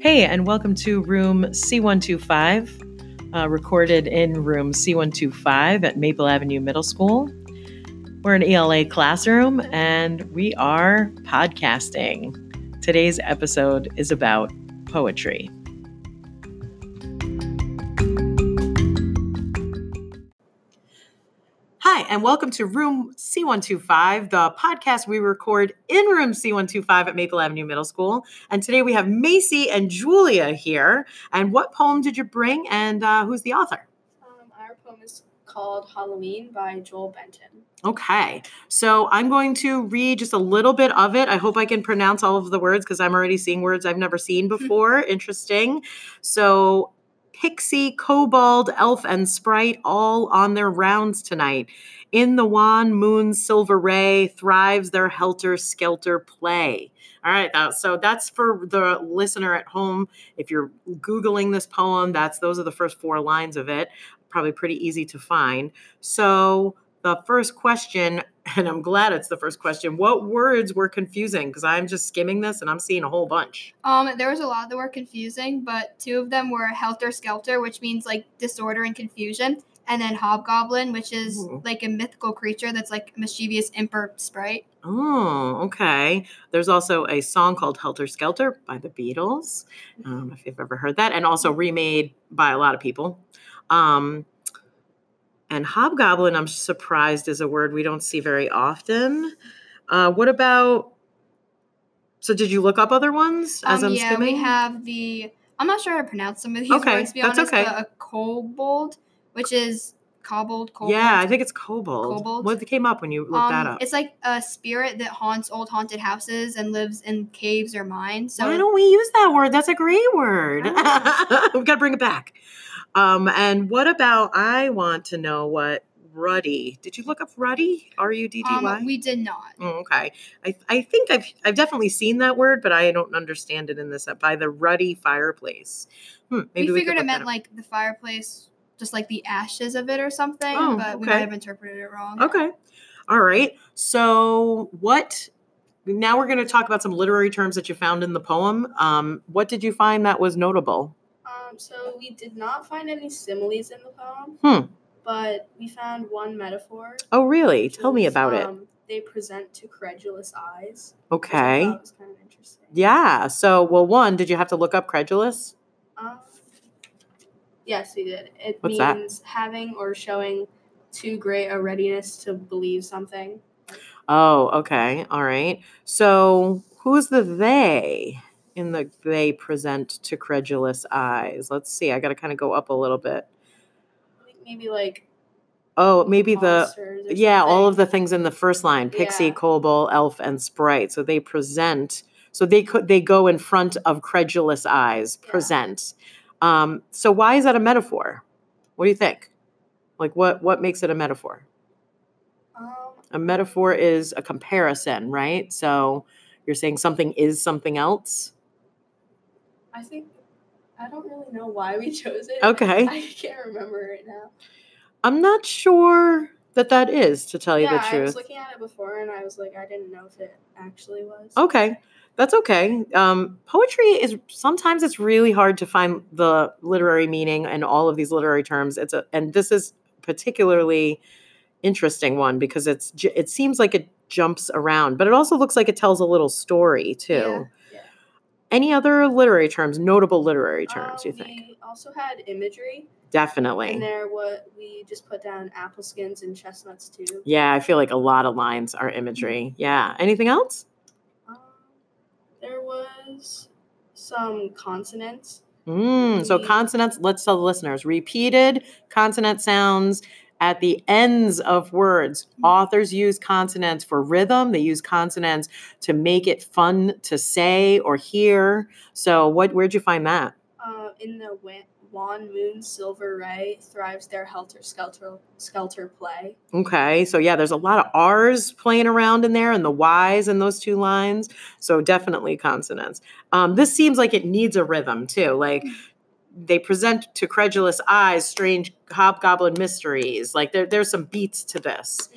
Hey, and welcome to room C125, uh, recorded in room C125 at Maple Avenue Middle School. We're an ELA classroom and we are podcasting. Today's episode is about poetry. And welcome to Room C125, the podcast we record in Room C125 at Maple Avenue Middle School. And today we have Macy and Julia here. And what poem did you bring, and uh, who's the author? Um, our poem is called Halloween by Joel Benton. Okay, so I'm going to read just a little bit of it. I hope I can pronounce all of the words because I'm already seeing words I've never seen before. Interesting. So, pixie, kobold, elf, and sprite all on their rounds tonight. In the wan moon's silver ray thrives their helter skelter play. All right, so that's for the listener at home. If you're googling this poem, that's those are the first four lines of it. Probably pretty easy to find. So the first question, and I'm glad it's the first question. What words were confusing? Because I'm just skimming this and I'm seeing a whole bunch. Um, there was a lot that were confusing, but two of them were helter skelter, which means like disorder and confusion, and then hobgoblin, which is Ooh. like a mythical creature that's like a mischievous imp or sprite. Oh, okay. There's also a song called Helter Skelter by the Beatles, um, if you've ever heard that, and also remade by a lot of people. Um, and hobgoblin, I'm surprised, is a word we don't see very often. Uh, what about? So, did you look up other ones as um, I'm yeah, skimming? we have the. I'm not sure how to pronounce some of these Okay, words. To be that's honest, okay. a kobold, which is kobold. kobold. yeah, I think it's kobold. Kobold? What came up when you looked that Um, up? It's like a spirit that haunts old haunted houses and lives in caves or mines. So Why don't we use that word? That's a great word. We've got to bring it back. Um, and what about? I want to know what ruddy. Did you look up ruddy? R U D D Y. um, we did not. Oh, okay. I, I think I've I've definitely seen that word, but I don't understand it in this. By the ruddy fireplace. Hmm, maybe we we, figured it meant like the fireplace, just like the ashes of it or something. Oh, but we okay. might have interpreted it wrong. Okay. All right. So what? Now we're going to talk about some literary terms that you found in the poem. Um, what did you find that was notable? Um, so we did not find any similes in the poem. Hmm. But we found one metaphor. Oh, really? Tell me was, about it. um, They present to credulous eyes. Okay. thought was kind of interesting. Yeah. So, well, one, did you have to look up credulous? Um, yes, we did. It What's that? means having or showing too great a readiness to believe something. Oh, okay. All right. So, who's the they in the they present to credulous eyes? Let's see. I got to kind of go up a little bit. Maybe like Oh, maybe the yeah, all of the things in the first line: pixie, Yeah. kobold, elf, and sprite. So they present. So they could they go in front of credulous eyes. Yeah. Present. Um, so why is that a metaphor? What do you think? Like what what makes it a metaphor? Um, A metaphor is a comparison, right? So you're saying something is something else. I think I don't really know why we chose it. Okay. I can't remember right now. I'm not sure that that is, to tell you yeah, the I was looking at it before and I was like, I didn't know if it actually was. Okay, that's okay. Um, poetry is sometimes it's really hard to find the literary meaning and all of these literary terms. It's a and this is particularly interesting one because it's it seems like it jumps around, but it also looks like it tells a little story too. Yeah. Any other literary terms, notable literary terms? You think? We also had imagery, Definitely. and there what we just put down apple skins and chestnuts too. Yeah, I feel like a lot of lines are imagery. Yeah. Anything else? Um, there was some consonance. Mm, so consonance, let's tell the listeners, repeated consonant sounds at the ends of words. Authors use consonance for rhythm. They use consonance to make it fun to say or hear. So what where'd you find that? Uh, in the wa- wan moon silver ray thrives their helter skelter skelter play. Okay. So yeah, there's a lot of R's playing around in there and the Y's in those two lines. So definitely consonance. Um, this seems like it needs a rhythm too. Like they present to credulous eyes strange hobgoblin mysteries. Like there, there's some beats to this.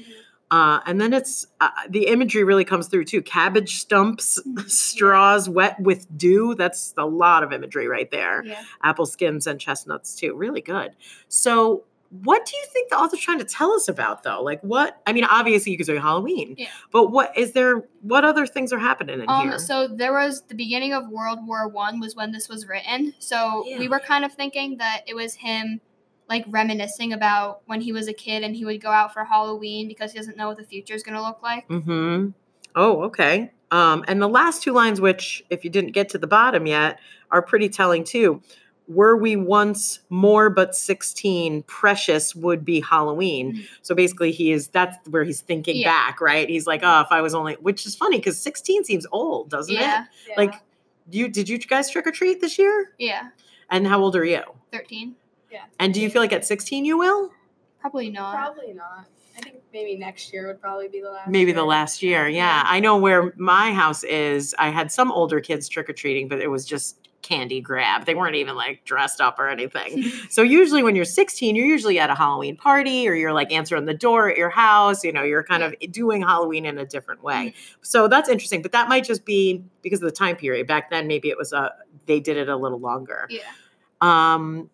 Uh, and then it's uh, the imagery really comes through too. Cabbage stumps, straws wet with dew. That's a lot of imagery right there. Yeah. Apple skins and chestnuts too. Really good. So, what do you think the author's trying to tell us about though? Like, what? I mean, obviously you could say Halloween, Yeah. but what is there? What other things are happening in Um, here? so there was the beginning of World War One was when this was written. So Yeah. we were kind of thinking that it was him like reminiscing about when he was a kid and he would go out for Halloween because he doesn't know what the future is gonna look like. Hmm. Oh, okay. Um, and the last two lines, which if you didn't get to the bottom yet, are pretty telling too. Were we once more but 16, precious would be Halloween. Mhm. So basically, he is that's where he's thinking Yeah. back, right? He's like, oh, if I was only, which is funny because 16 seems old, doesn't Yeah, it? Yeah. Like, you did you guys trick or treat this year? yeah, And how old are you? thirteen. yeah. And do you feel like at 16 you will? Probably not. Probably not. I think maybe next year would probably be the last. Maybe the last year. Yeah. I know where my house is. I had some older kids trick or treating, but it was just candy grab. They weren't even like dressed up or anything. so usually when you're 16, you're usually at a Halloween party or you're like answering the door at your house. You know, you're kind of doing Halloween in a different way. So that's interesting. But that might just be because of the time period. Back then, maybe it was a they did it a little longer. yeah. Um,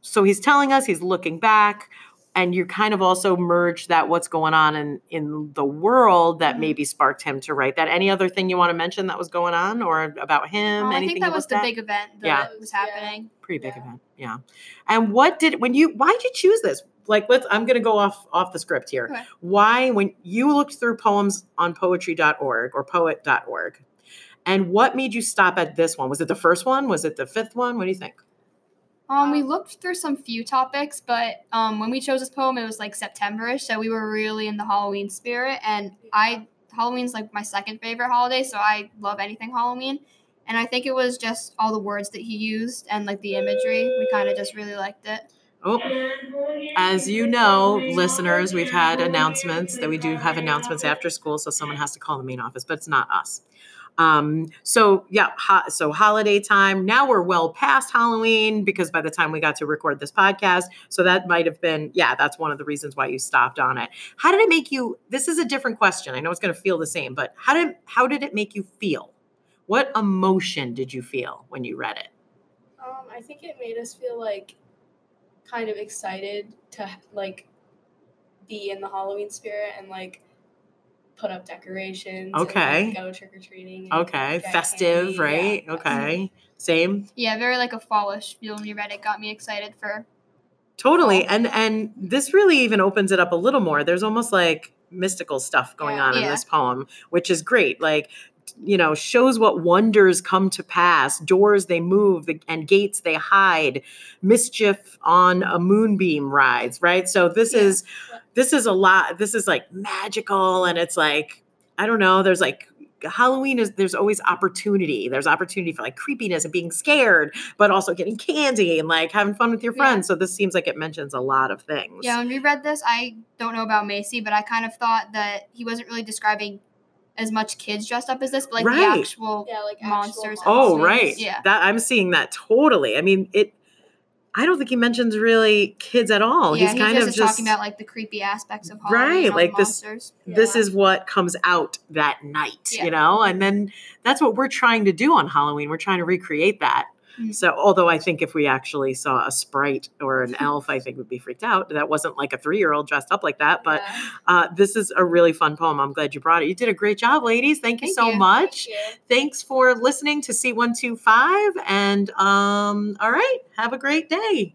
so he's telling us he's looking back, and you kind of also merge that what's going on in in the world that Mhm. maybe sparked him to write that. Any other thing you want to mention that was going on or about him? I think that was the at? big event that Yeah. was Yeah. happening. pretty big yeah. event, yeah. And what did when you why did you choose this? Like, let's. I'm going to go off off the script here. Okay. Why, when you looked through poems on poetry.org or poet.org, and what made you stop at this one? Was it the first one? Was it the fifth one? What do you think? Um, we Um, looked through some few topics, but um, when we chose this poem, it was like Septemberish, so we were really in the Halloween spirit. And I Halloween's like my second favorite holiday, so I love anything Halloween. And I think it was just all the words that he used and like the imagery. We kind of just really liked it. Oh, as you know, listeners, we've had announcements that we do have announcements after school, so someone has to call the main office, but it's not us. Um, so yeah, ho- so holiday time. Now we're well past Halloween because by the time we got to record this podcast, so that might have been yeah, that's one of the reasons why you stopped on it. How did it make you? This is a different question. I know it's going to feel the same, but how did how did it make you feel? What emotion did you feel when you read it? Um, I think it made us feel like kind of excited to like be in the Halloween spirit and like put up decorations. Okay. And, like, go trick or treating. Okay, festive, right? Okay, same. Yeah, very like a fallish feel when you read it. Got me excited for. Totally. And and this really even opens it up a little more. There's almost like mystical stuff going Yeah. on in Yeah. this poem, which is great. Like you know, shows what wonders come to pass. Doors they move and gates they hide. Mischief on a moonbeam rides, right? So this Yeah. is this is a lot. This is like magical and it's like I don't know, there's like Halloween is there's always opportunity. There's opportunity for like creepiness and being scared, but also getting candy and like having fun with your Yeah. friends. So this seems like it mentions a lot of things. Yeah, when we read this, I don't know about Macy, but I kind of thought that he wasn't really describing as much kids dressed up as this, but like Right. the actual Yeah, like actual monsters. and Oh, right. Yeah. That I'm seeing that totally. I mean, it I don't think he mentions really kids at all. yeah, He's kind just of just talking about like the creepy aspects of Halloween, Right, like the this- monsters. this Yeah. is what comes out that night, Yeah. you know? And then that's what we're trying to do on Halloween. We're trying to recreate that. Mhm. So, although I think if we actually saw a sprite or an elf, I think would be freaked out. That wasn't like a three year old dressed up like that. But Yeah. uh, this is a really fun poem. I'm glad you brought it. You did a great job, ladies. Thank you Thank so you. much. Thank you. Thanks for listening to C125. And um, all right, have a great day.